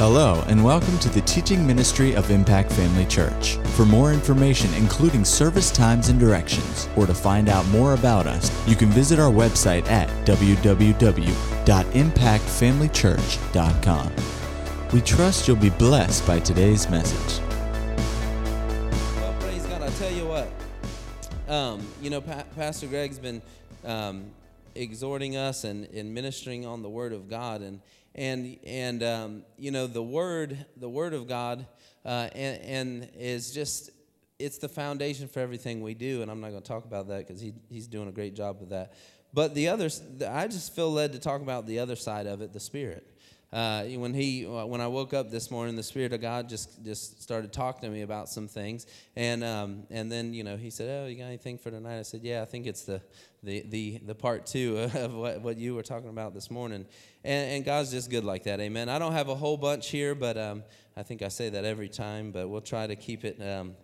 Hello, and welcome to the teaching ministry of Impact Family Church. For more information, including service times and directions, or to find out more about us, you can visit our website at www.impactfamilychurch.com. We trust you'll be blessed by today's message. Well, praise God. I tell you what, um, you know, pa- Pastor Greg's been um, exhorting us and, and ministering on the Word of God, and and and um, you know, the Word, the Word of God, uh, and, and is just it's the foundation for everything we do. And I'm not going to talk about that because he he's doing a great job with that. But the others, I just feel led to talk about the other side of it, the Spirit. Uh, when he when I woke up this morning, the Spirit of God just just started talking to me about some things, and um, and then you know he said, "Oh, you got anything for tonight?" I said, "Yeah, I think it's the the the, the part two of what, what you were talking about this morning." And, and God's just good like that, Amen. I don't have a whole bunch here, but um, I think I say that every time, but we'll try to keep it. Um,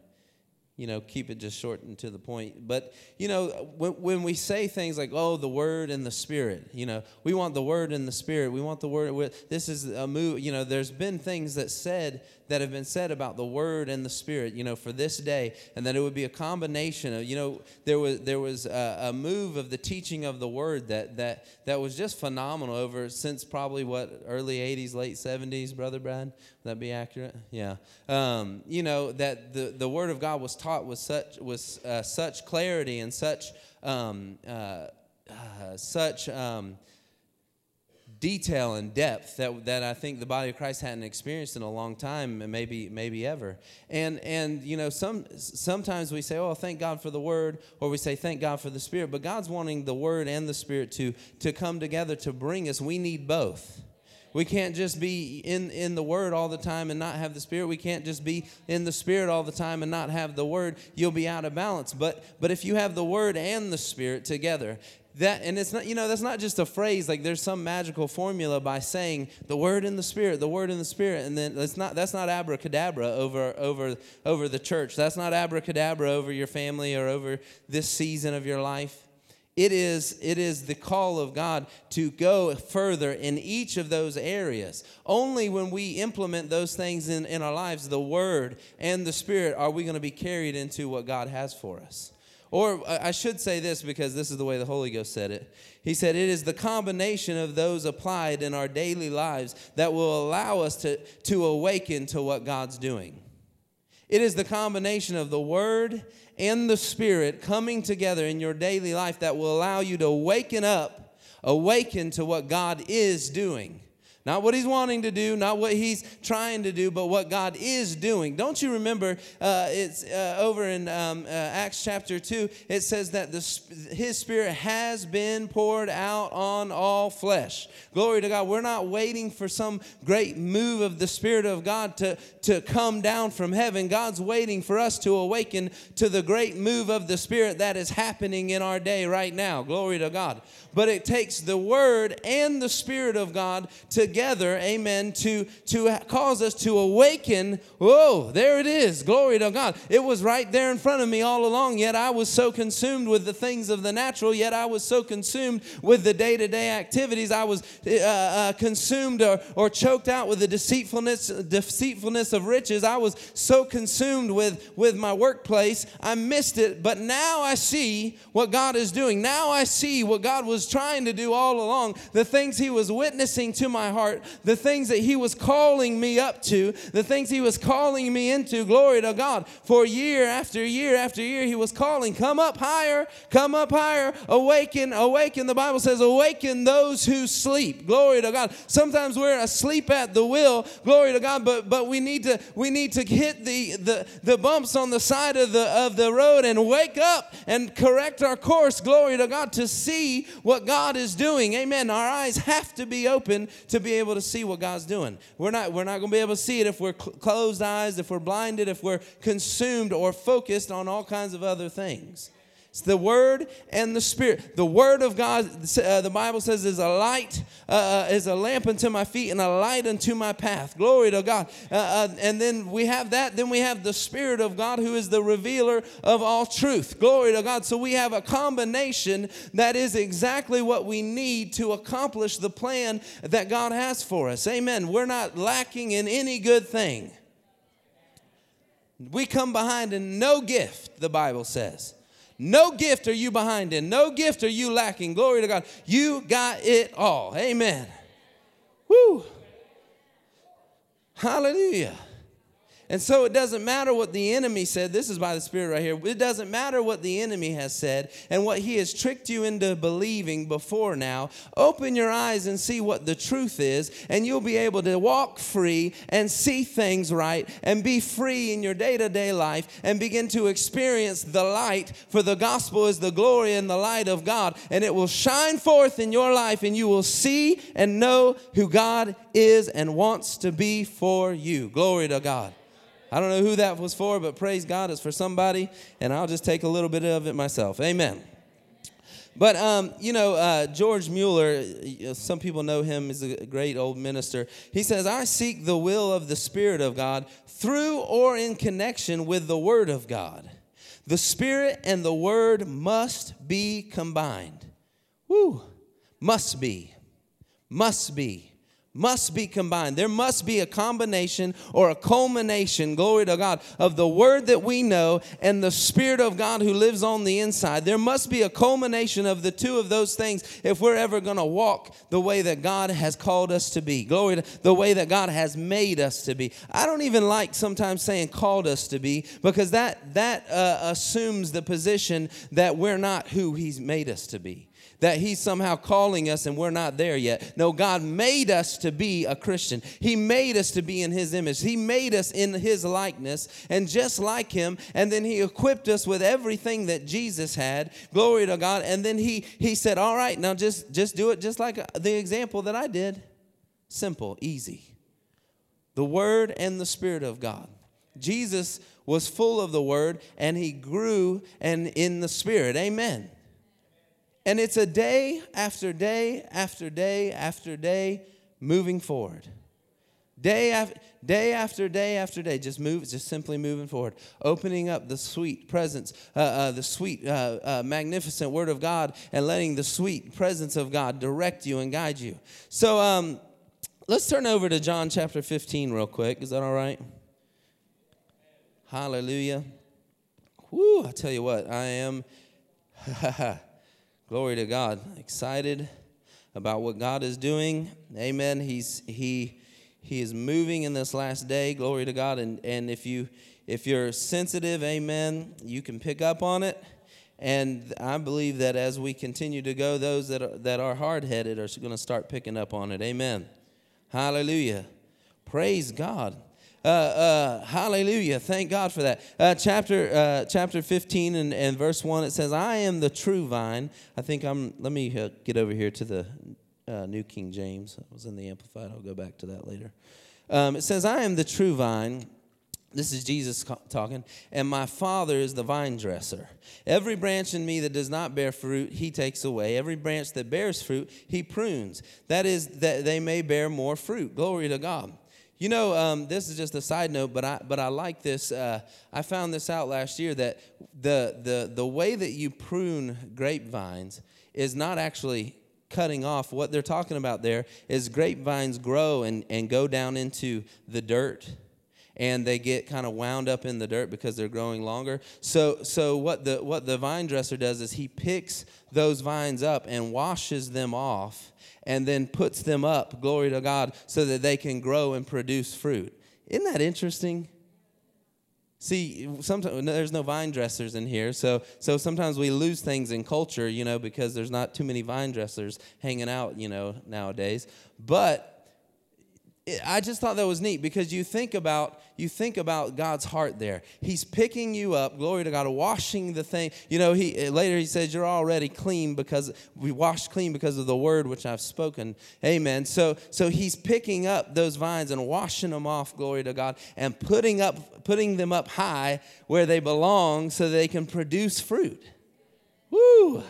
you know, keep it just short and to the point. But, you know, when, when we say things like, oh, the word and the spirit, you know, we want the word and the spirit. We want the word. This is a move, you know, there's been things that said, that have been said about the word and the spirit, you know, for this day, and that it would be a combination of, you know, there was, there was a, a move of the teaching of the word that, that, that was just phenomenal over since probably what, early 80s, late 70s, Brother Brad? Would that be accurate? Yeah. Um, you know, that the, the word of God was taught with such, with uh, such clarity and such, um, uh, uh, such, um, detail and depth that, that I think the body of Christ hadn't experienced in a long time, and maybe maybe ever. And and you know, some sometimes we say, "Oh, thank God for the Word," or we say, "Thank God for the Spirit." But God's wanting the Word and the Spirit to to come together to bring us. We need both. We can't just be in, in the Word all the time and not have the Spirit. We can't just be in the Spirit all the time and not have the Word. You'll be out of balance. But but if you have the Word and the Spirit together, that and it's not you know that's not just a phrase like there's some magical formula by saying the word in the spirit the word in the spirit and then it's not that's not abracadabra over over over the church. That's not abracadabra over your family or over this season of your life. It is it is the call of god to go further in each of those areas. Only when we implement those things in, in our lives the word and the spirit are we going to be carried into what god has for us or I should say this because this is the way the Holy Ghost said it. He said, It is the combination of those applied in our daily lives that will allow us to, to awaken to what God's doing. It is the combination of the Word and the Spirit coming together in your daily life that will allow you to waken up, awaken to what God is doing. Not what he's wanting to do, not what he's trying to do, but what God is doing. Don't you remember? Uh, it's uh, over in um, uh, Acts chapter 2, it says that the, his spirit has been poured out on all flesh. Glory to God. We're not waiting for some great move of the Spirit of God to, to come down from heaven. God's waiting for us to awaken to the great move of the Spirit that is happening in our day right now. Glory to God. But it takes the Word and the Spirit of God together, amen, to, to cause us to awaken. Whoa, there it is. Glory to God. It was right there in front of me all along, yet I was so consumed with the things of the natural, yet I was so consumed with the day to day activities. I was uh, uh, consumed or, or choked out with the deceitfulness, deceitfulness of riches. I was so consumed with, with my workplace, I missed it. But now I see what God is doing. Now I see what God was trying to do all along, the things He was witnessing to my heart the things that He was calling me up to, the things He was calling me into. Glory to God. For year after year after year, He was calling, Come up higher, come up higher, awaken, awaken. The Bible says, Awaken those who sleep. Glory to God. Sometimes we're asleep at the wheel. Glory to God. But but we need to we need to hit the the, the bumps on the side of the of the road and wake up and correct our course. Glory to God to see what God is doing. Amen. Our eyes have to be open to be able to see what God's doing. We're not, we're not going to be able to see it if we're cl- closed eyes, if we're blinded, if we're consumed or focused on all kinds of other things. It's the Word and the Spirit. The Word of God, uh, the Bible says, is a light, uh, uh, is a lamp unto my feet and a light unto my path. Glory to God. Uh, uh, and then we have that. Then we have the Spirit of God, who is the revealer of all truth. Glory to God. So we have a combination that is exactly what we need to accomplish the plan that God has for us. Amen. We're not lacking in any good thing. We come behind in no gift, the Bible says. No gift are you behind in. No gift are you lacking. Glory to God. You got it all. Amen. Woo. Hallelujah. And so it doesn't matter what the enemy said. This is by the Spirit right here. It doesn't matter what the enemy has said and what he has tricked you into believing before now. Open your eyes and see what the truth is, and you'll be able to walk free and see things right and be free in your day to day life and begin to experience the light. For the gospel is the glory and the light of God, and it will shine forth in your life, and you will see and know who God is and wants to be for you. Glory to God. I don't know who that was for, but praise God, it's for somebody, and I'll just take a little bit of it myself. Amen. But, um, you know, uh, George Mueller, some people know him as a great old minister. He says, I seek the will of the Spirit of God through or in connection with the Word of God. The Spirit and the Word must be combined. Woo! Must be. Must be must be combined. There must be a combination or a culmination, glory to God, of the word that we know and the Spirit of God who lives on the inside. There must be a culmination of the two of those things if we're ever going to walk the way that God has called us to be. Glory to the way that God has made us to be. I don't even like sometimes saying called us to be because that that uh, assumes the position that we're not who he's made us to be that He's somehow calling us and we're not there yet. No, God made us to be a Christian. He made us to be in His image. He made us in His likeness and just like Him. And then He equipped us with everything that Jesus had. Glory to God. And then He He said, "All right, now just just do it just like uh, the example that I did. Simple, easy. The Word and the Spirit of God. Jesus was full of the Word and He grew and in the Spirit. Amen." And it's a day after day after day after day moving forward. Day after day after day after day, just move, just simply moving forward, opening up the sweet presence, uh, uh, the sweet, uh, uh magnificent Word of God, and letting the sweet presence of God direct you and guide you. So, um, let's turn over to John chapter 15 real quick. Is that all right? Hallelujah. Whoo! I tell you what, I am. Glory to God. Excited about what God is doing. Amen. He's he he is moving in this last day. Glory to God. And and if you if you're sensitive, amen, you can pick up on it. And I believe that as we continue to go, those that are, that are hard headed are going to start picking up on it. Amen. Hallelujah. Praise God. Uh, uh, hallelujah. Thank God for that. Uh, chapter, uh, chapter 15 and, and verse 1, it says, I am the true vine. I think I'm, let me uh, get over here to the New King James. I was in the Amplified. I'll go back to that later. Um, it says, I am the true vine. This is Jesus talking. And my Father is the vine dresser. Every branch in me that does not bear fruit, he takes away. Every branch that bears fruit, he prunes. That is, that they may bear more fruit. Glory to God. You know, um, this is just a side note, but I but I like this. Uh, I found this out last year that the the the way that you prune grapevines is not actually cutting off. What they're talking about there is grapevines grow and, and go down into the dirt and they get kind of wound up in the dirt because they're growing longer. So so what the what the vine dresser does is he picks those vines up and washes them off and then puts them up, glory to God, so that they can grow and produce fruit. Isn't that interesting? See, sometimes there's no vine dressers in here, so so sometimes we lose things in culture, you know, because there's not too many vine dressers hanging out, you know, nowadays. But I just thought that was neat because you think about you think about God's heart there. He's picking you up, glory to God, washing the thing. You know, he eh, later he says you're already clean because we washed clean because of the word which I've spoken. Amen. So so he's picking up those vines and washing them off, glory to God, and putting up putting them up high where they belong so they can produce fruit. Woo!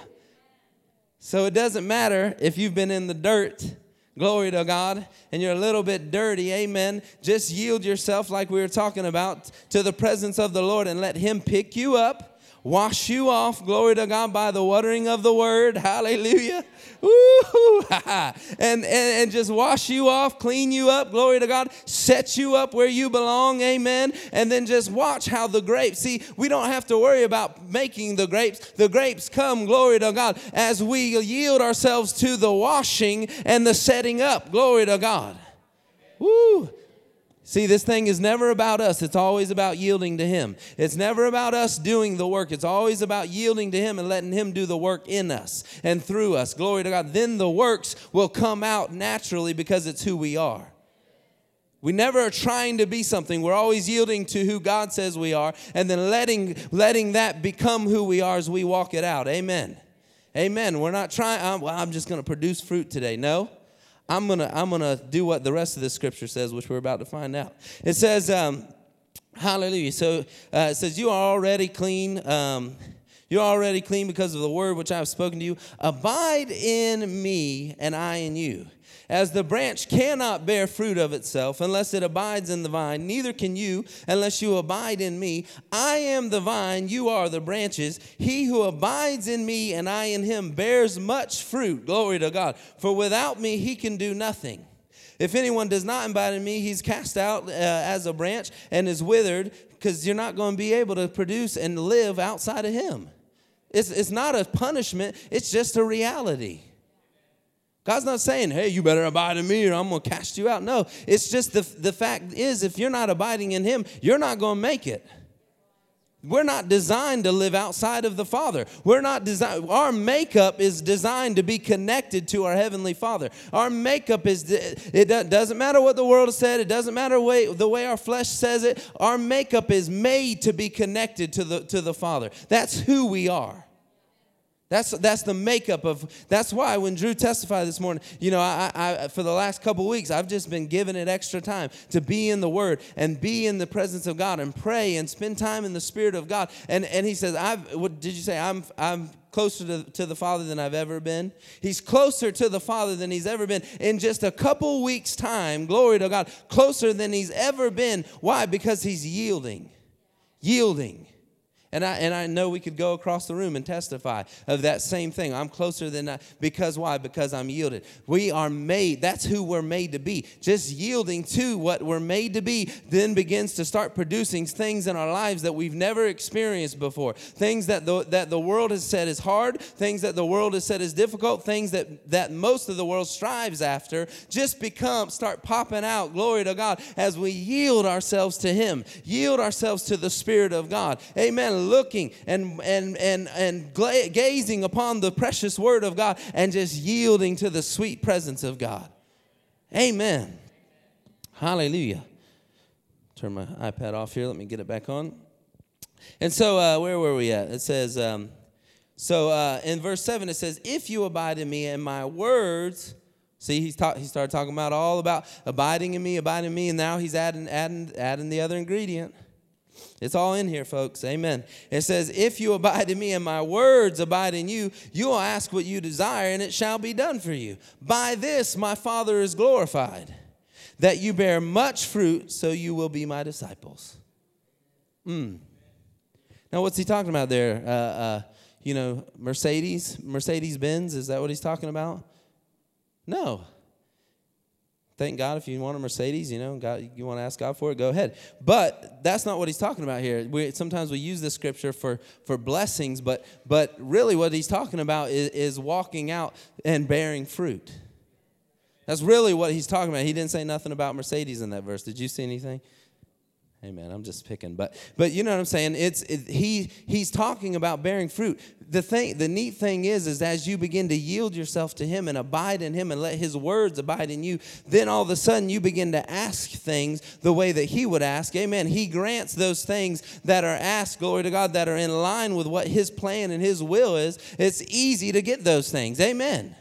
So it doesn't matter if you've been in the dirt. Glory to God. And you're a little bit dirty. Amen. Just yield yourself, like we were talking about, to the presence of the Lord and let Him pick you up wash you off, glory to God, by the watering of the word. Hallelujah. And, and, and just wash you off, clean you up, glory to God, set you up where you belong, amen. And then just watch how the grapes, see, we don't have to worry about making the grapes. The grapes come, glory to God, as we yield ourselves to the washing and the setting up, glory to God. Woo! See, this thing is never about us. It's always about yielding to Him. It's never about us doing the work. It's always about yielding to Him and letting Him do the work in us and through us. Glory to God. Then the works will come out naturally because it's who we are. We never are trying to be something. We're always yielding to who God says we are and then letting, letting that become who we are as we walk it out. Amen. Amen. We're not trying, um, well, I'm just going to produce fruit today. No. I'm gonna I'm gonna do what the rest of the scripture says, which we're about to find out. It says, um, Hallelujah. So uh, it says, "You are already clean." Um, you're already clean because of the word which I have spoken to you. Abide in me, and I in you. As the branch cannot bear fruit of itself unless it abides in the vine, neither can you unless you abide in me. I am the vine, you are the branches. He who abides in me and I in him bears much fruit. Glory to God. For without me, he can do nothing. If anyone does not abide in me, he's cast out uh, as a branch and is withered because you're not going to be able to produce and live outside of him. It's, it's not a punishment, it's just a reality. God's not saying, hey, you better abide in me or I'm going to cast you out. No, it's just the, the fact is, if you're not abiding in Him, you're not going to make it. We're not designed to live outside of the Father. We're not designed, our makeup is designed to be connected to our Heavenly Father. Our makeup is, it doesn't matter what the world said, it doesn't matter way, the way our flesh says it. Our makeup is made to be connected to the, to the Father. That's who we are. That's, that's the makeup of, that's why when Drew testified this morning, you know, I, I, for the last couple weeks, I've just been giving it extra time to be in the Word and be in the presence of God and pray and spend time in the Spirit of God. And, and he says, I've, what did you say? I'm, I'm closer to, to the Father than I've ever been. He's closer to the Father than he's ever been in just a couple weeks' time. Glory to God. Closer than he's ever been. Why? Because he's yielding. Yielding. And I, and I know we could go across the room and testify of that same thing. I'm closer than I, because why? Because I'm yielded. We are made, that's who we're made to be. Just yielding to what we're made to be then begins to start producing things in our lives that we've never experienced before. Things that the, that the world has said is hard, things that the world has said is difficult, things that, that most of the world strives after just become, start popping out, glory to God, as we yield ourselves to Him, yield ourselves to the Spirit of God. Amen looking and, and, and, and gazing upon the precious word of God and just yielding to the sweet presence of God. Amen. Hallelujah. Turn my iPad off here. Let me get it back on. And so, uh, where were we at? It says, um, so uh, in verse 7, it says, If you abide in me and my words, see, he's ta- he started talking about all about abiding in me, abiding in me, and now he's adding, adding, adding the other ingredient. It's all in here, folks. Amen. It says, If you abide in me and my words abide in you, you will ask what you desire, and it shall be done for you. By this my Father is glorified, that you bear much fruit, so you will be my disciples. Mm. Now, what's he talking about there? Uh, uh, you know, Mercedes, Mercedes Benz, is that what he's talking about? No. Thank God if you want a Mercedes, you know, God, you want to ask God for it, go ahead. But that's not what he's talking about here. We, sometimes we use this scripture for, for blessings, but, but really what he's talking about is, is walking out and bearing fruit. That's really what he's talking about. He didn't say nothing about Mercedes in that verse. Did you see anything? Amen. I'm just picking, but but you know what I'm saying. It's it, he he's talking about bearing fruit. The thing, the neat thing is, is as you begin to yield yourself to Him and abide in Him and let His words abide in you, then all of a sudden you begin to ask things the way that He would ask. Amen. He grants those things that are asked, glory to God, that are in line with what His plan and His will is. It's easy to get those things. Amen.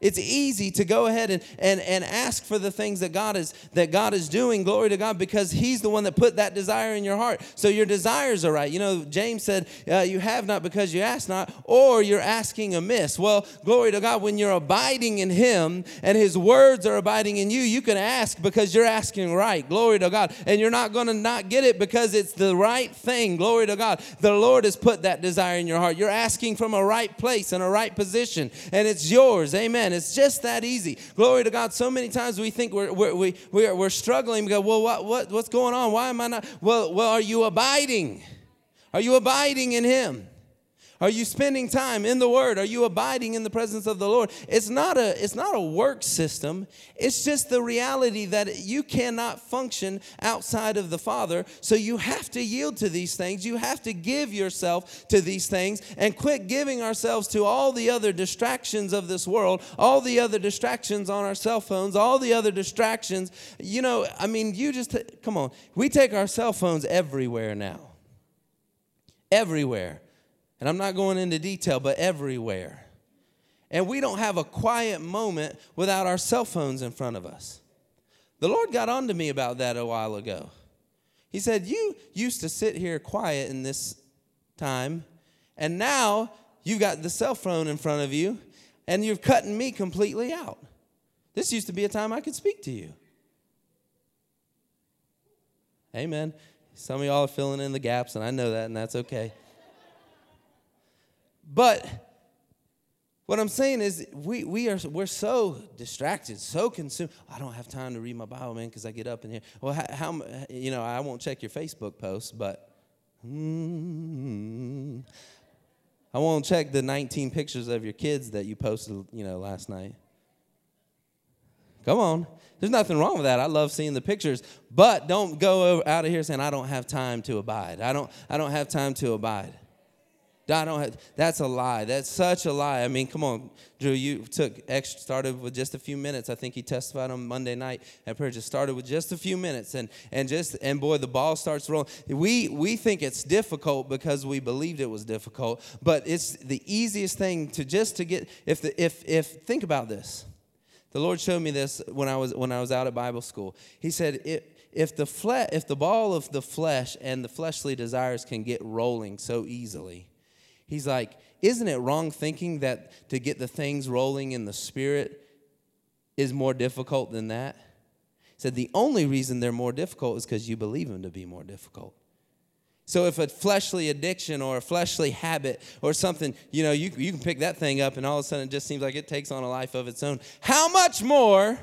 It's easy to go ahead and, and, and ask for the things that God is that God is doing. Glory to God, because He's the one that put that desire in your heart. So your desires are right. You know, James said, uh, "You have not because you ask not, or you're asking amiss." Well, glory to God. When you're abiding in Him and His words are abiding in you, you can ask because you're asking right. Glory to God, and you're not going to not get it because it's the right thing. Glory to God. The Lord has put that desire in your heart. You're asking from a right place and a right position, and it's yours. Amen. It's just that easy. Glory to God. So many times we think we're, we're, we, we're, we're struggling. We go, well, what, what, what's going on? Why am I not? Well, well, are you abiding? Are you abiding in Him? Are you spending time in the word? Are you abiding in the presence of the Lord? It's not a it's not a work system. It's just the reality that you cannot function outside of the Father. So you have to yield to these things. You have to give yourself to these things and quit giving ourselves to all the other distractions of this world, all the other distractions on our cell phones, all the other distractions. You know, I mean, you just come on. We take our cell phones everywhere now. Everywhere and I'm not going into detail, but everywhere. And we don't have a quiet moment without our cell phones in front of us. The Lord got on to me about that a while ago. He said, You used to sit here quiet in this time, and now you've got the cell phone in front of you, and you're cutting me completely out. This used to be a time I could speak to you. Amen. Some of y'all are filling in the gaps, and I know that, and that's okay. But what I'm saying is we, we are we're so distracted, so consumed. I don't have time to read my Bible, man, because I get up in here. Well, how, how, you know I won't check your Facebook posts, but mm, I won't check the 19 pictures of your kids that you posted, you know, last night. Come on. There's nothing wrong with that. I love seeing the pictures, but don't go out of here saying I don't have time to abide. I don't I don't have time to abide. I don't have, that's a lie. That's such a lie. I mean, come on, Drew, you took extra, started with just a few minutes. I think he testified on Monday night at prayer, just started with just a few minutes. And, and just, and boy, the ball starts rolling. We, we think it's difficult because we believed it was difficult, but it's the easiest thing to just to get, if, the, if, if, think about this. The Lord showed me this when I was, when I was out at Bible school. He said, it, if the, fle- if the ball of the flesh and the fleshly desires can get rolling so easily, He's like, Isn't it wrong thinking that to get the things rolling in the spirit is more difficult than that? He said, The only reason they're more difficult is because you believe them to be more difficult. So if a fleshly addiction or a fleshly habit or something, you know, you, you can pick that thing up and all of a sudden it just seems like it takes on a life of its own. How much more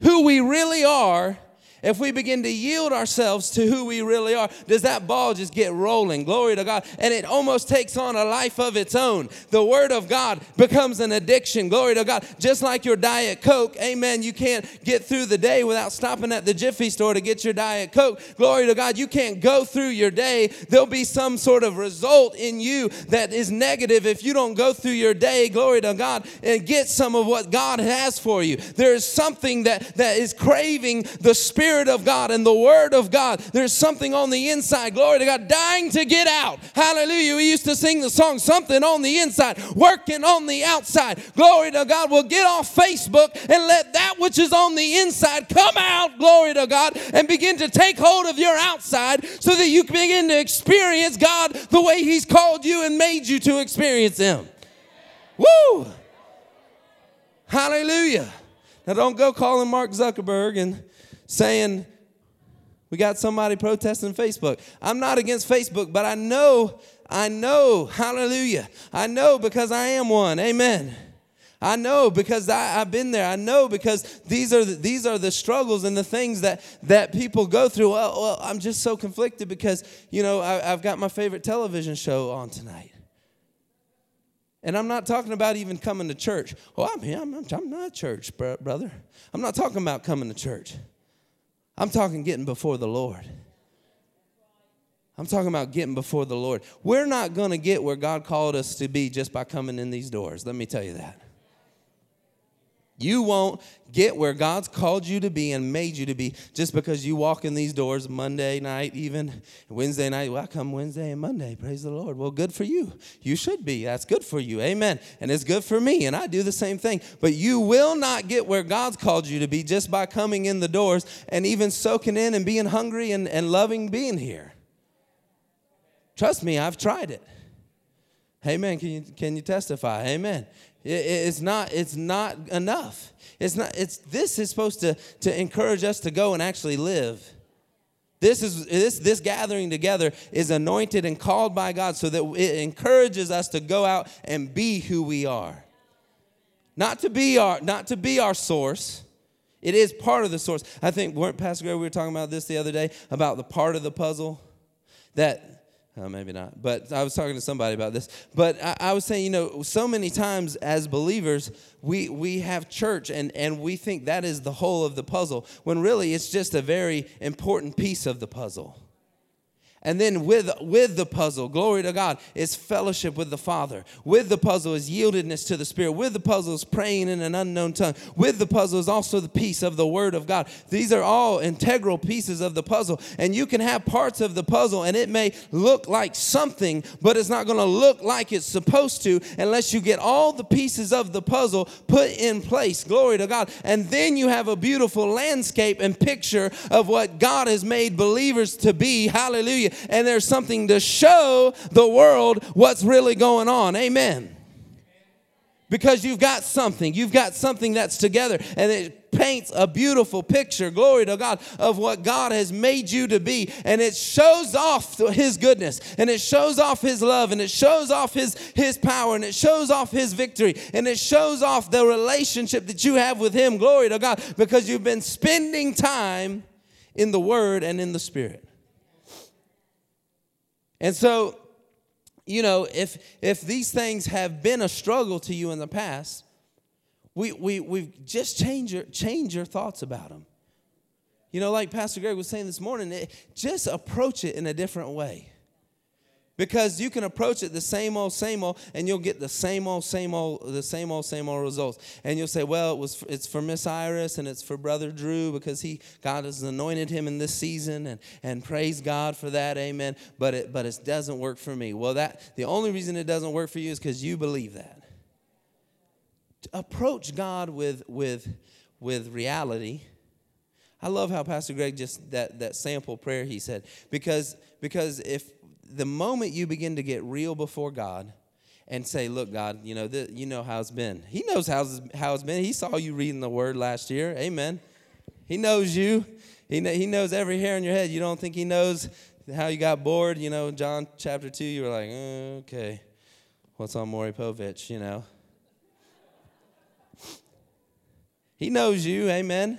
who we really are if we begin to yield ourselves to who we really are, does that ball just get rolling? Glory to God. And it almost takes on a life of its own. The Word of God becomes an addiction. Glory to God. Just like your Diet Coke, amen. You can't get through the day without stopping at the Jiffy store to get your Diet Coke. Glory to God. You can't go through your day. There'll be some sort of result in you that is negative if you don't go through your day, glory to God, and get some of what God has for you. There is something that, that is craving the Spirit Spirit of God and the Word of God. There's something on the inside, glory to God, dying to get out. Hallelujah. We used to sing the song, Something on the Inside, Working on the Outside. Glory to God. We'll get off Facebook and let that which is on the inside come out, glory to God, and begin to take hold of your outside so that you can begin to experience God the way He's called you and made you to experience Him. Woo! Hallelujah. Now, don't go calling Mark Zuckerberg and saying, we got somebody protesting Facebook. I'm not against Facebook, but I know, I know, hallelujah. I know because I am one. Amen. I know because I, have been there. I know because these are the, these are the struggles and the things that that people go through. Well, well I'm just so conflicted because you know I, have got my favorite television show on tonight, and I'm not talking about even coming to church. Oh, well, I'm I'm, I'm not church, brother. I'm not talking about coming to church. I'm talking getting before the Lord. I'm talking about getting before the Lord. We're not going to get where God called us to be just by coming in these doors. Let me tell you that. You won't get where God's called you to be and made you to be just because you walk in these doors Monday night, even Wednesday night. Well, I come Wednesday and Monday. Praise the Lord. Well, good for you. You should be. That's good for you. Amen. And it's good for me. And I do the same thing. But you will not get where God's called you to be just by coming in the doors and even soaking in and being hungry and, and loving being here. Trust me, I've tried it. Amen. Can you, can you testify? Amen. It's not, it's not enough. It's not, it's, this is supposed to, to encourage us to go and actually live. This, is, this, this gathering together is anointed and called by God so that it encourages us to go out and be who we are. Not to be our, not to be our source. It is part of the source. I think, weren't Pastor Gary, we were talking about this the other day, about the part of the puzzle that uh, maybe not. But I was talking to somebody about this. But I, I, was saying, you know, so many times as believers, we, we have church and, and we think that is the whole of the puzzle, when really it's just a very important piece of the puzzle. And then with, with the puzzle, glory to God, is fellowship with the Father. With the puzzle is yieldedness to the Spirit. With the puzzle is praying in an unknown tongue. With the puzzle is also the piece of the Word of God. These are all integral pieces of the puzzle. And you can have parts of the puzzle, and it may look like something, but it's not going to look like it's supposed to unless you get all the pieces of the puzzle put in place. Glory to God. And then you have a beautiful landscape and picture of what God has made believers to be. Hallelujah and there's something to show the world what's really going on. Amen. Because you've got something, you've got something that's together, and it paints a beautiful picture, glory to God, of what God has made you to be. And it shows off His goodness, and it shows off His love, and it shows off His, His power, and it shows off His victory, and it shows off the relationship that you have with Him, glory to God, because you've been spending time in the Word and in the Spirit. And so, you know, if if these things have been a struggle to you in the past, we we we just change your change your thoughts about them. You know, like Pastor Greg was saying this morning, it, just approach it in a different way. Because you can approach it the same old, same old, and you'll get the same old, same old, the same old, same old results. And you'll say, "Well, it was, it's for Miss Iris and it's for Brother Drew because he, God has anointed him in this season, and and praise God for that, Amen." But it, but it doesn't work for me. Well, that the only reason it doesn't work for you is because you believe that. Approach God with with with reality. I love how Pastor Greg just that that sample prayer he said because because if the moment you begin to get real before God and say, Look, God, you know, you know how it's been. He knows how it's, how it's been. He saw you reading the word last year. Amen. He knows you. He, he knows every hair on your head. You don't think He knows how you got bored? You know, John chapter 2, you were like, Okay, what's on Maury Povich, you know? He knows you. Amen.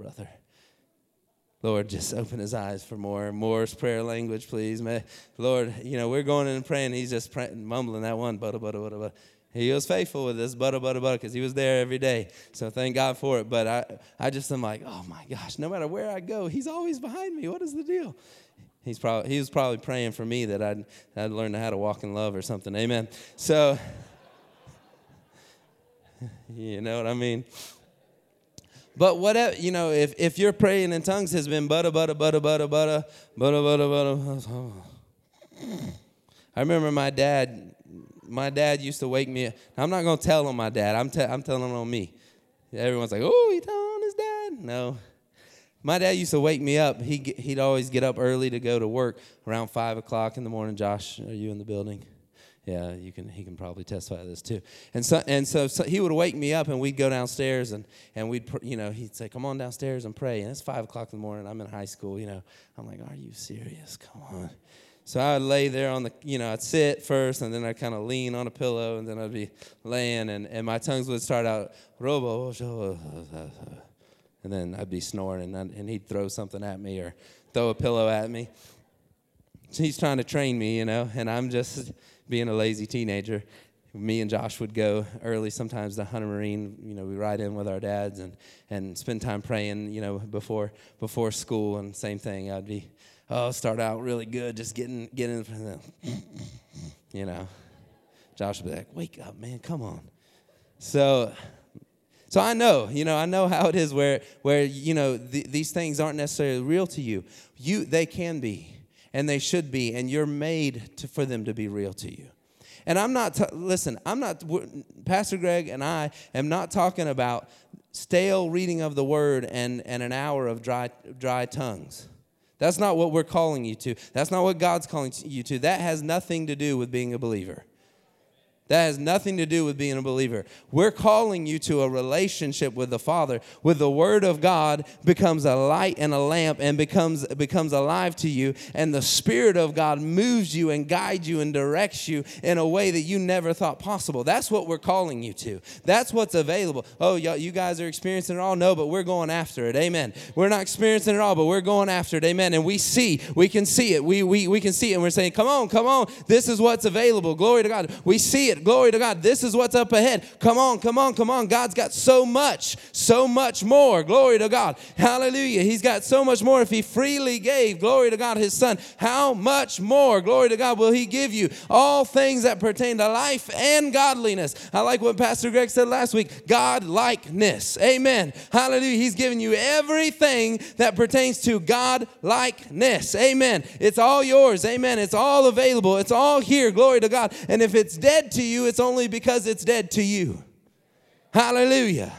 brother. Lord, just open his eyes for more. Moore's prayer language, please. May, Lord, you know, we're going in and praying. He's just praying, mumbling that one, butter, butter, butter, butter. He was faithful with this, butter, butter, butter, because he was there every day. So thank God for it. But I, I just am like, oh my gosh, no matter where I go, he's always behind me. What is the deal? He's probably, he was probably praying for me that I'd, I'd learn how to walk in love or something. Amen. So, you know what I mean? But whatever, you know, if, if your praying in tongues has been butter, butter, butter, butter, butter, butter, butter, butter. I remember my dad, my dad used to wake me up. I'm not going to tell on my dad. I'm, te- I'm telling on me. Everyone's like, oh, he telling on his dad. No. My dad used to wake me up. He, he'd always get up early to go to work around 5 o'clock in the morning. Josh, are you in the building? Yeah, you can. He can probably testify to this too. And so, and so, so, he would wake me up, and we'd go downstairs, and and we'd, you know, he'd say, "Come on downstairs and pray." And it's five o'clock in the morning. I'm in high school, you know. I'm like, "Are you serious? Come on." So I would lay there on the, you know, I'd sit first and then I'd kind of lean on a pillow and then I'd be laying and, and my tongues would start out, robo, and then I'd be snoring and, and he'd throw something at me or throw a pillow at me. So he's trying to train me, you know, and I'm just being a lazy teenager. Me and Josh would go early sometimes to Hunter Marine. You know, we ride in with our dads and, and spend time praying, you know, before before school. And same thing, I'd be oh, start out really good, just getting getting, you know. Josh would be like, "Wake up, man! Come on." So, so I know, you know, I know how it is where where you know th- these things aren't necessarily real to you. You they can be, and they should be, and you're made to, for them to be real to you. And I'm not t- listen. I'm not Pastor Greg and I am not talking about stale reading of the word and and an hour of dry dry tongues. That's not what we're calling you to. That's not what God's calling you to. That has nothing to do with being a believer. That has nothing to do with being a believer. We're calling you to a relationship with the Father. With the Word of God becomes a light and a lamp and becomes becomes alive to you, and the Spirit of God moves you and guides you and directs you in a way that you never thought possible. That's what we're calling you to. That's what's available. Oh, you guys are experiencing it all? No, but we're going after it. Amen. We're not experiencing it all, but we're going after it. Amen. And we see, we can see it. We we we can see it, and we're saying, "Come on, come on! This is what's available." Glory to God. We see it. Glory to God. This is what's up ahead. Come on, come on, come on. God's got so much, so much more. Glory to God. Hallelujah. He's got so much more. If He freely gave, glory to God, His Son, how much more, glory to God, will He give you? All things that pertain to life and godliness. I like what Pastor Greg said last week God likeness. Amen. Hallelujah. He's given you everything that pertains to God likeness. Amen. It's all yours. Amen. It's all available. It's all here. Glory to God. And if it's dead to you, it's only because it's dead to you. Hallelujah.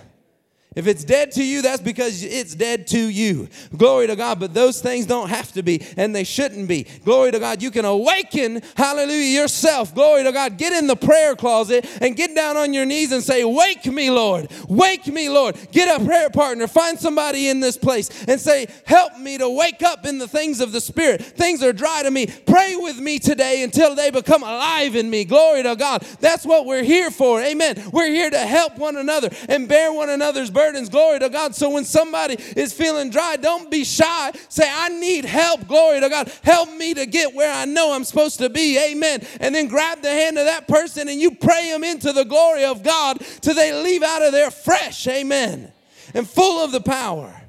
If it's dead to you, that's because it's dead to you. Glory to God. But those things don't have to be, and they shouldn't be. Glory to God. You can awaken, hallelujah, yourself. Glory to God. Get in the prayer closet and get down on your knees and say, Wake me, Lord. Wake me, Lord. Get a prayer partner. Find somebody in this place and say, Help me to wake up in the things of the Spirit. Things are dry to me. Pray with me today until they become alive in me. Glory to God. That's what we're here for. Amen. We're here to help one another and bear one another's burdens burdens. Glory to God. So when somebody is feeling dry, don't be shy. Say, I need help. Glory to God. Help me to get where I know I'm supposed to be. Amen. And then grab the hand of that person and you pray them into the glory of God till they leave out of there fresh. Amen. And full of the power.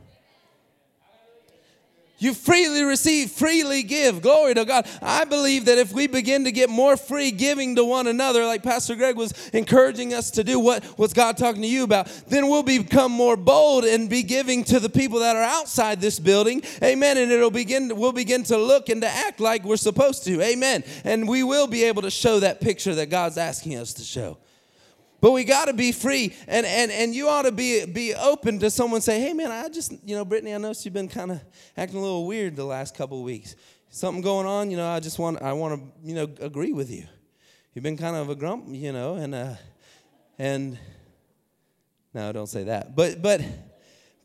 You freely receive, freely give. Glory to God. I believe that if we begin to get more free giving to one another, like Pastor Greg was encouraging us to do, what was God talking to you about? Then we'll become more bold and be giving to the people that are outside this building. Amen. And it'll begin, we'll begin to look and to act like we're supposed to. Amen. And we will be able to show that picture that God's asking us to show. But we got to be free, and, and, and you ought to be, be open to someone say, hey, man, I just, you know, Brittany, I noticed you've been kind of acting a little weird the last couple weeks. Something going on, you know, I just want, I want to, you know, agree with you. You've been kind of a grump, you know, and, uh, and, no, don't say that. But, but,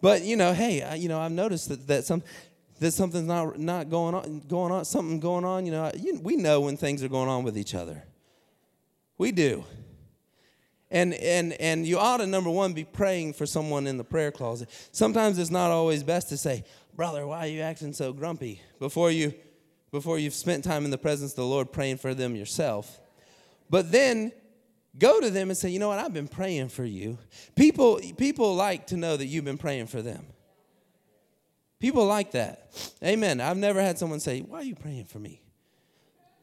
but, you know, hey, I, you know, I've noticed that, that some, that something's not, not going on, going on, something going on, you know, you, we know when things are going on with each other. We do. And, and, and you ought to, number one, be praying for someone in the prayer closet. Sometimes it's not always best to say, Brother, why are you acting so grumpy? Before, you, before you've spent time in the presence of the Lord praying for them yourself. But then go to them and say, You know what? I've been praying for you. People, people like to know that you've been praying for them. People like that. Amen. I've never had someone say, Why are you praying for me?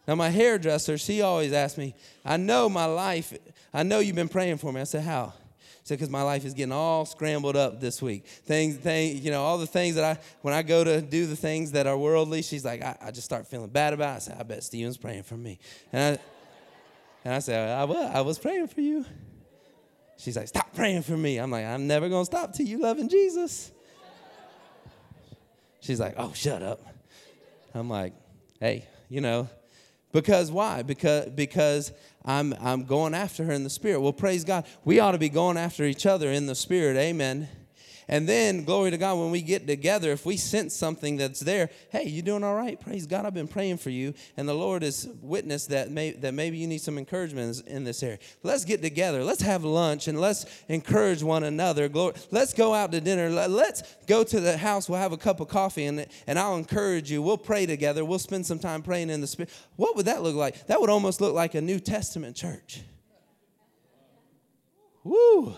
Now, my hairdresser, she always asks me, I know my life, I know you've been praying for me. I said, How? She said, Because my life is getting all scrambled up this week. Things, things, you know, all the things that I, when I go to do the things that are worldly, she's like, I, I just start feeling bad about it. I said, I bet Steven's praying for me. And I, and I said, I was, I was praying for you. She's like, Stop praying for me. I'm like, I'm never going to stop till you loving Jesus. She's like, Oh, shut up. I'm like, Hey, you know, because why? Because because I'm I'm going after her in the spirit. Well, praise God. We ought to be going after each other in the spirit. Amen. And then, glory to God, when we get together, if we sense something that's there, hey, you doing all right? Praise God, I've been praying for you. And the Lord has witnessed that, may, that maybe you need some encouragement in this area. Let's get together. Let's have lunch and let's encourage one another. Glory. Let's go out to dinner. Let's go to the house. We'll have a cup of coffee and, and I'll encourage you. We'll pray together. We'll spend some time praying in the Spirit. What would that look like? That would almost look like a New Testament church. Woo!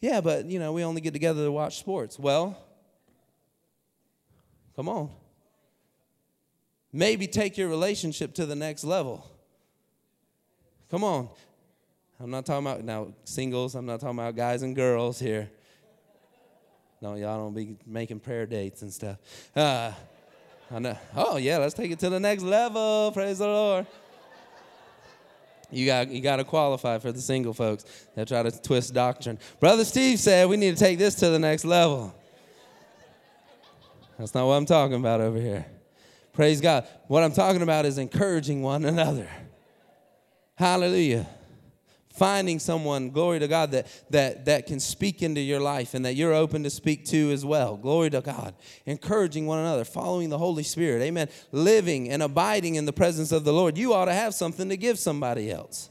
Yeah, but you know, we only get together to watch sports. Well, come on. Maybe take your relationship to the next level. Come on. I'm not talking about now singles, I'm not talking about guys and girls here. No, y'all don't be making prayer dates and stuff. Uh, I know. Oh, yeah, let's take it to the next level. Praise the Lord. You got you got to qualify for the single folks that try to twist doctrine. Brother Steve said we need to take this to the next level. That's not what I'm talking about over here. Praise God. What I'm talking about is encouraging one another. Hallelujah finding someone glory to god that that that can speak into your life and that you're open to speak to as well. Glory to god. Encouraging one another following the holy spirit. Amen. Living and abiding in the presence of the lord. You ought to have something to give somebody else.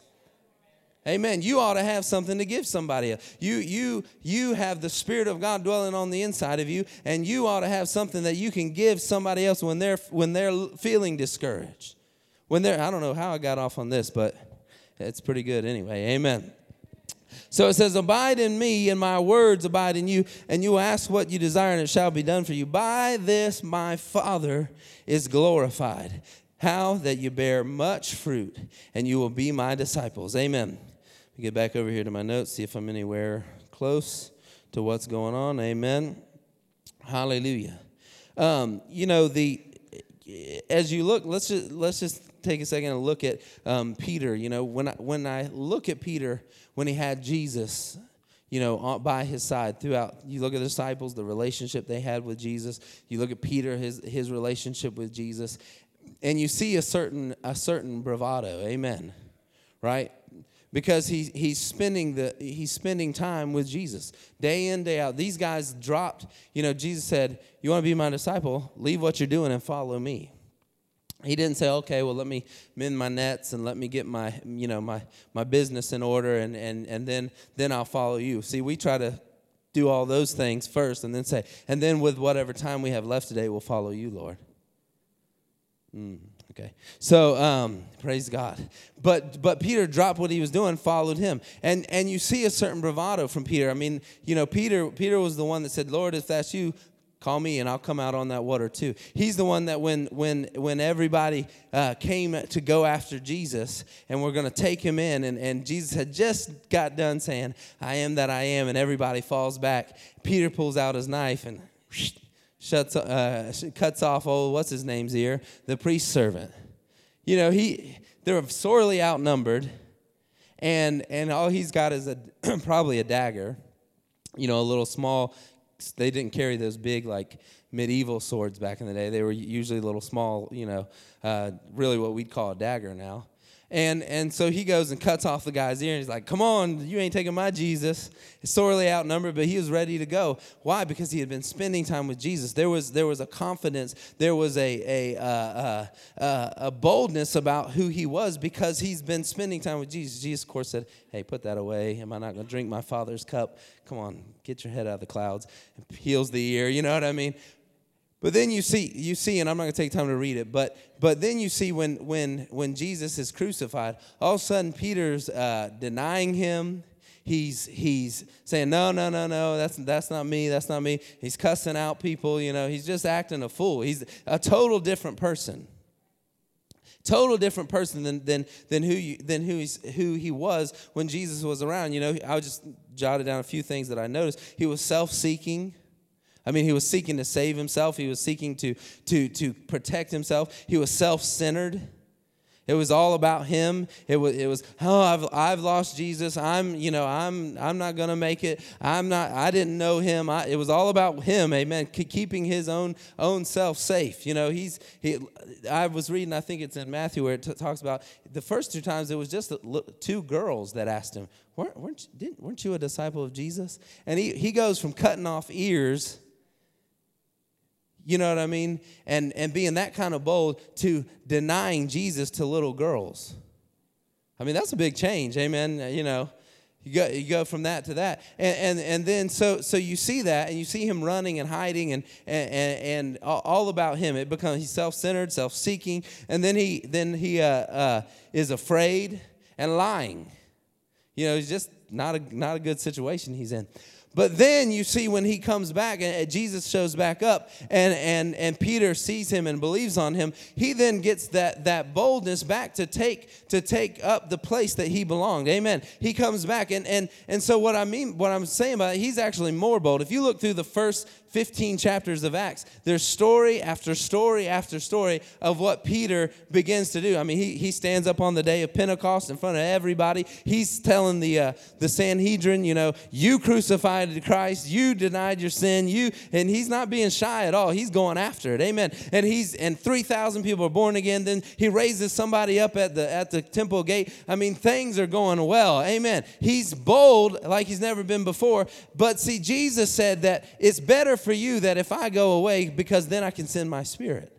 Amen. You ought to have something to give somebody else. You you you have the spirit of god dwelling on the inside of you and you ought to have something that you can give somebody else when they're when they're feeling discouraged. When they're i don't know how i got off on this but it's pretty good anyway. Amen. So it says, Abide in me, and my words abide in you, and you ask what you desire, and it shall be done for you. By this my Father is glorified. How? That you bear much fruit, and you will be my disciples. Amen. Get back over here to my notes, see if I'm anywhere close to what's going on. Amen. Hallelujah. Um, you know, the as you look, let's just let's just take a second and look at um, Peter. You know, when I, when I look at Peter, when he had Jesus, you know, by his side throughout. You look at the disciples, the relationship they had with Jesus. You look at Peter, his his relationship with Jesus, and you see a certain a certain bravado. Amen. Right? Because he's he's spending the he's spending time with Jesus day in day out. These guys dropped. You know, Jesus said, "You want to be my disciple? Leave what you're doing and follow me." He didn't say okay well let me mend my nets and let me get my you know my my business in order and and and then then i'll follow you. See we try to do all those things first and then say and then with whatever time we have left today we'll follow you lord. Mm, okay. So um, praise god. But but peter dropped what he was doing followed him. And and you see a certain bravado from peter. I mean you know peter peter was the one that said lord if that's you call me and i'll come out on that water too. He's the one that when when when everybody uh, came to go after jesus and we're going to take him in and, and jesus had just got done saying i am that i am and everybody falls back. Peter pulls out his knife and shuts uh, cuts off old what's his name's ear? The priest servant. You know he they're sorely outnumbered and and all he's got is a probably a dagger you know a little small they didn't carry those big like medieval swords back in the day. They were usually little small, you know, uh, really what we'd call a dagger now. And and so he goes and cuts off the guy's ear, and he's like, "Come on, you ain't taking my Jesus." He's sorely outnumbered, but he was ready to go. Why? Because he had been spending time with Jesus. There was there was a confidence, there was a a uh, uh, uh, a boldness about who he was because he's been spending time with Jesus. Jesus, of course, said, "Hey, put that away. Am I not going to drink my Father's cup? Come on, get your head out of the clouds." And heals the ear. You know what I mean? But then you see, you see, and I'm not going to take time to read it, but but then you see when when when Jesus is crucified, all of a sudden Peter's uh, denying him. He's he's saying no no no no that's that's not me that's not me. He's cussing out people. You know he's just acting a fool. He's a total different person. Total different person than than than who you, than who he's, who he was when Jesus was around. You know I just jotted down a few things that I noticed. He was self-seeking. I mean, he was seeking to save himself. He was seeking to, to, to protect himself. He was self centered. It was all about him. It was it was oh I've I've lost Jesus. I'm you know I'm I'm not gonna make it. I'm not. I didn't know him. I, it was all about him. Amen. Keeping his own own self safe. You know he's he. I was reading. I think it's in Matthew where it t- talks about the first two times it was just two girls that asked him, weren't weren't, didn't, weren't you a disciple of Jesus? And he he goes from cutting off ears you know what I mean? And and being that kind of bold to denying Jesus to little girls. I mean, that's a big change, amen. You know, you go you go from that to that. And and, and then so so you see that and you see him running and hiding and and, and all about him. It becomes he's self-centered, self-seeking, and then he then he uh, uh, is afraid and lying. You know, he's just not a not a good situation he's in. But then you see when he comes back and Jesus shows back up and, and, and Peter sees him and believes on him, he then gets that, that boldness back to take to take up the place that he belonged. Amen. He comes back and and and so what I mean, what I'm saying about it, he's actually more bold. If you look through the first 15 chapters of Acts, there's story after story after story of what Peter begins to do. I mean, he, he stands up on the day of Pentecost in front of everybody. He's telling the, uh, the Sanhedrin, you know, you crucified Christ, you denied your sin, you, and he's not being shy at all. He's going after it. Amen. And he's, and 3,000 people are born again. Then he raises somebody up at the, at the temple gate. I mean, things are going well. Amen. He's bold like he's never been before. But see, Jesus said that it's better for you that if I go away, because then I can send my spirit.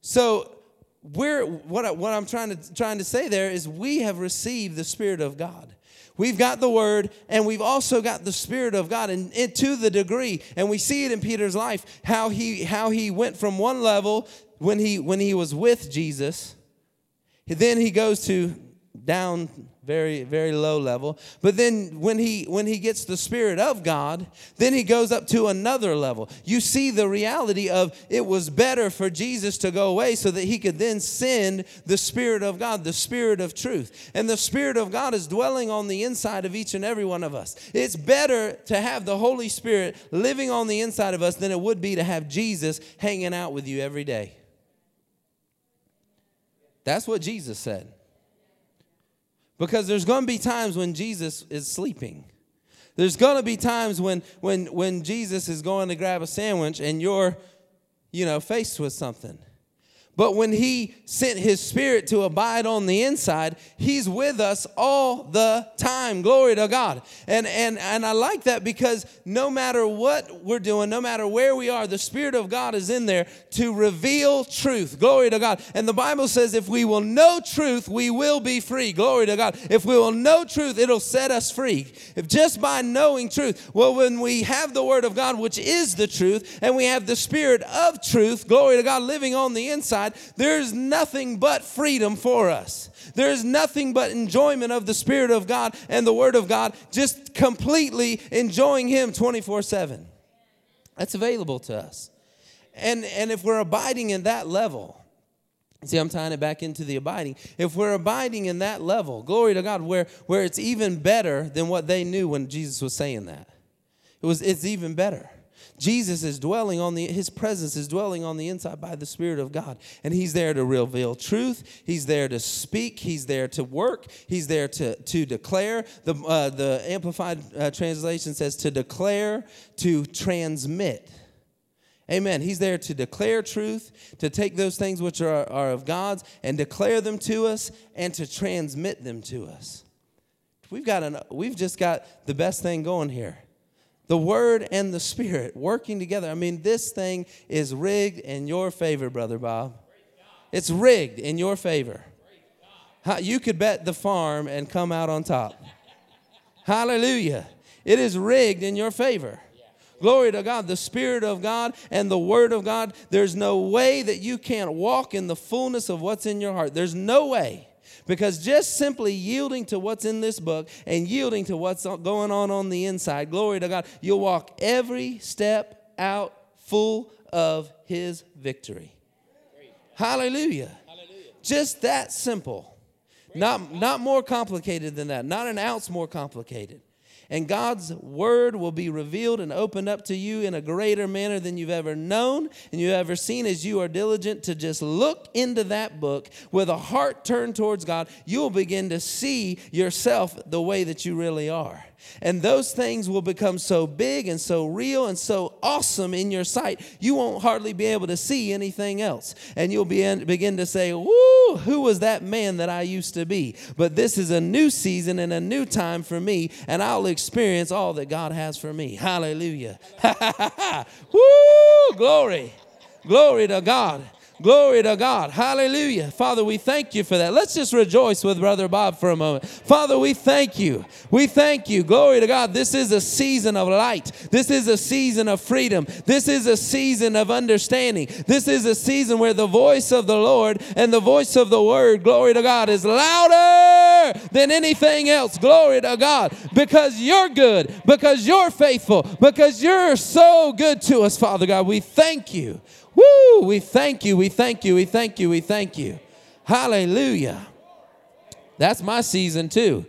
So we're what, I, what I'm trying to trying to say there is we have received the Spirit of God. We've got the word and we've also got the spirit of God and, and, to the degree and we see it in Peter's life how he how he went from one level when he when he was with Jesus then he goes to down very very low level. But then when he when he gets the spirit of god then he goes up to another level. You see the reality of it was better for jesus to go away so that he could then send the spirit of god the spirit of truth. And the spirit of god is dwelling on the inside of each and every one of us. It's better to have the holy spirit living on the inside of us than it would be to have jesus hanging out with you every day. That's what jesus said because there's going to be times when Jesus is sleeping. There's going to be times when when when Jesus is going to grab a sandwich and you're you know faced with something. But when he sent his spirit to abide on the inside, he's with us all the time. Glory to God. And and and I like that because no matter what we're doing, no matter where we are, the spirit of God is in there to reveal truth. Glory to God. And the Bible says if we will know truth, we will be free. Glory to God. If we will know truth, it'll set us free. If just by knowing truth. Well, when we have the word of God, which is the truth, and we have the spirit of truth, glory to God living on the inside, there's nothing but freedom for us. There's nothing but enjoyment of the Spirit of God and the Word of God, just completely enjoying Him 24 7. That's available to us. And, and if we're abiding in that level, See, I'm tying it back into the abiding. If we're abiding in that level, glory to God, where, where it's even better than what they knew when Jesus was saying that. It was it's even better. Jesus is dwelling on the, his presence is dwelling on the inside by the Spirit of God. And he's there to reveal truth. He's there to speak. He's there to work. He's there to, to declare. The, uh, the Amplified uh, Translation says to declare, to transmit. Amen. He's there to declare truth, to take those things which are, are of God's and declare them to us and to transmit them to us. We've got an, we've just got the best thing going here the word and the spirit working together. I mean, this thing is rigged in your favor, Brother Bob. It's rigged in your favor. You could bet the farm and come out on top. Hallelujah. It is rigged in your favor. Glory to God. The Spirit of God and the Word of God. There's no way that you can't walk in the fullness of what's in your heart. There's no way. Because just simply yielding to what's in this book and yielding to what's going on on the inside, glory to God, you'll walk every step out full of His victory. Hallelujah. Hallelujah. Just that simple. Not, not more complicated than that. Not an ounce more complicated. And God's word will be revealed and opened up to you in a greater manner than you've ever known and you've ever seen as you are diligent to just look into that book with a heart turned towards God. You'll begin to see yourself the way that you really are. And those things will become so big and so real and so awesome in your sight, you won't hardly be able to see anything else. And you'll be begin to say, Woo, who was that man that I used to be? But this is a new season and a new time for me, and I'll experience all that God has for me. Hallelujah. Woo, glory. Glory to God. Glory to God. Hallelujah. Father, we thank you for that. Let's just rejoice with Brother Bob for a moment. Father, we thank you. We thank you. Glory to God. This is a season of light. This is a season of freedom. This is a season of understanding. This is a season where the voice of the Lord and the voice of the word, glory to God, is louder than anything else. Glory to God. Because you're good, because you're faithful, because you're so good to us, Father God. We thank you. Woo! We thank you, we thank you, we thank you, we thank you. Hallelujah. That's my season too.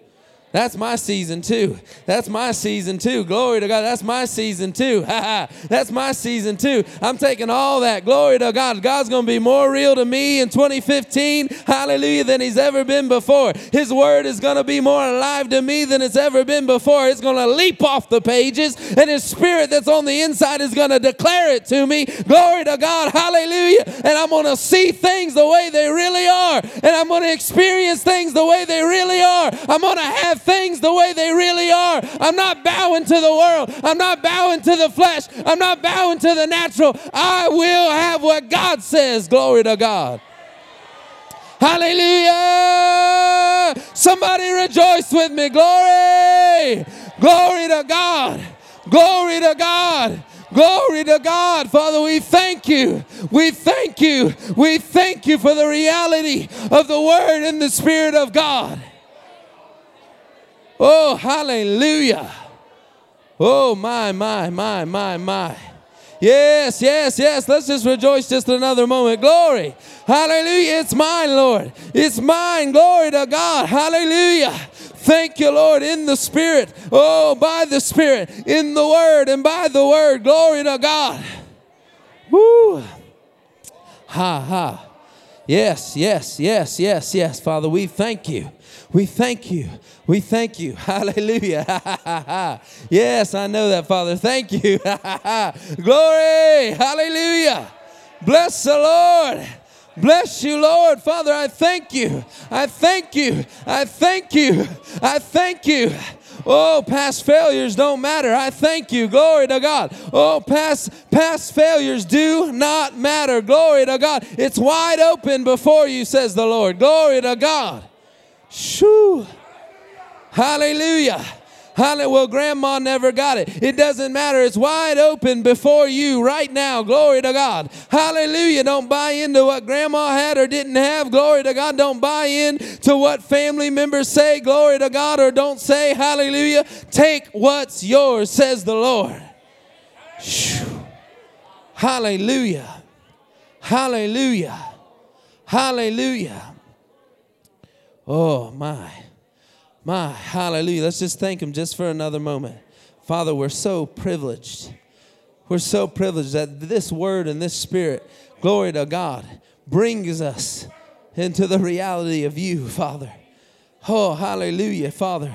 That's my season too. That's my season too. Glory to God. That's my season too. That's my season too. I'm taking all that. Glory to God. God's going to be more real to me in 2015, hallelujah, than he's ever been before. His word is going to be more alive to me than it's ever been before. It's going to leap off the pages, and his spirit that's on the inside is going to declare it to me. Glory to God. Hallelujah. And I'm going to see things the way they really are, and I'm going to experience things the way they really are. I'm going to have things the way they really are. I'm not bowing to the world. I'm not bowing to the flesh. I'm not bowing to the natural. I will have what God says. Glory to God. Hallelujah. Somebody rejoice with me. Glory. Glory to God. Glory to God. Glory to God. Father, we thank you. We thank you. We thank you for the reality of the Word and the Spirit of God. Oh, hallelujah. Oh, my, my, my, my, my. Yes, yes, yes. Let's just rejoice just another moment. Glory. Hallelujah. It's mine, Lord. It's mine. Glory to God. Hallelujah. Thank you, Lord, in the Spirit. Oh, by the Spirit, in the Word, and by the Word. Glory to God. Woo. Ha, ha. Yes, yes, yes, yes, yes, Father. We thank you. We thank you. We thank you. Hallelujah. yes, I know that, Father. Thank you. Glory. Hallelujah. Bless the Lord. Bless you, Lord. Father, I thank you. I thank you. I thank you. I thank you. Oh, past failures don't matter. I thank you. Glory to God. Oh, past past failures do not matter. Glory to God. It's wide open before you, says the Lord. Glory to God. Shoo. Hallelujah. Hallelujah. Well, grandma never got it. It doesn't matter. It's wide open before you right now. Glory to God. Hallelujah. Don't buy into what grandma had or didn't have. Glory to God. Don't buy in to what family members say. Glory to God. Or don't say hallelujah. Take what's yours, says the Lord. Hallelujah. Hallelujah. Hallelujah. Oh, my. My, hallelujah. Let's just thank Him just for another moment. Father, we're so privileged. We're so privileged that this word and this spirit, glory to God, brings us into the reality of you, Father. Oh, hallelujah, Father.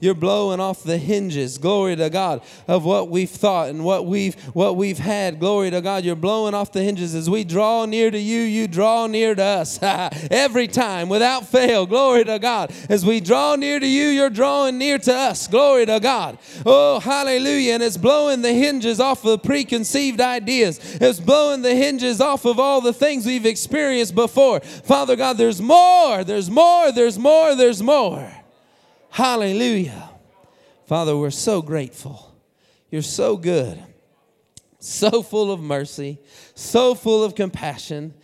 You're blowing off the hinges, glory to God, of what we've thought and what we've what we've had. Glory to God. You're blowing off the hinges as we draw near to you, you draw near to us. Every time, without fail. Glory to God. As we draw near to you, you're drawing near to us. Glory to God. Oh, hallelujah. And it's blowing the hinges off of preconceived ideas. It's blowing the hinges off of all the things we've experienced before. Father God, there's more, there's more, there's more, there's more. Hallelujah. Father, we're so grateful. You're so good, so full of mercy, so full of compassion.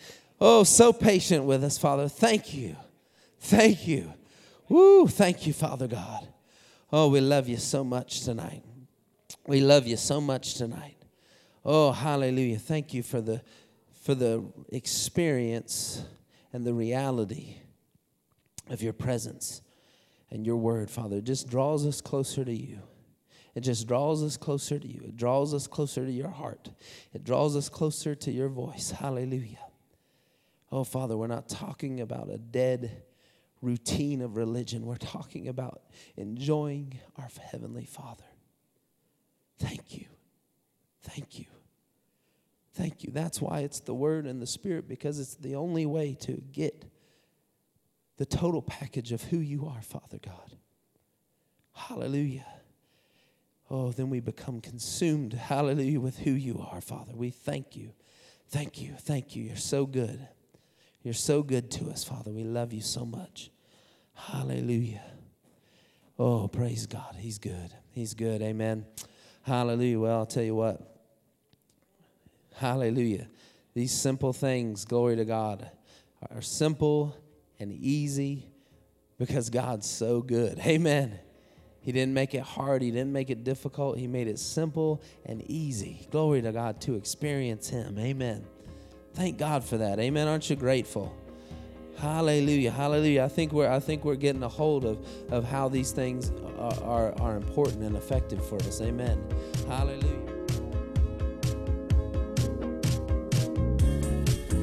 Oh, so patient with us, Father. Thank you. Thank you. Woo, thank you, Father God. Oh, we love you so much tonight. We love you so much tonight. Oh, hallelujah. Thank you for the for the experience and the reality of your presence and your word, Father, just draws us closer to you. It just draws us closer to you. It draws us closer to your heart. It draws us closer to your voice. Hallelujah. Oh, Father, we're not talking about a dead routine of religion. We're talking about enjoying our Heavenly Father. Thank you. Thank you. Thank you. That's why it's the Word and the Spirit, because it's the only way to get the total package of who you are, Father God. Hallelujah. Oh, then we become consumed, hallelujah, with who you are, Father. We thank you. Thank you. Thank you. You're so good. You're so good to us, Father. We love you so much. Hallelujah. Oh, praise God. He's good. He's good. Amen. Hallelujah. Well, I'll tell you what. Hallelujah. These simple things, glory to God, are simple and easy because God's so good. Amen. He didn't make it hard, He didn't make it difficult. He made it simple and easy. Glory to God to experience Him. Amen. Thank God for that. Amen. Aren't you grateful? Hallelujah. Hallelujah. I think we're I think we're getting a hold of, of how these things are, are, are important and effective for us. Amen. Hallelujah.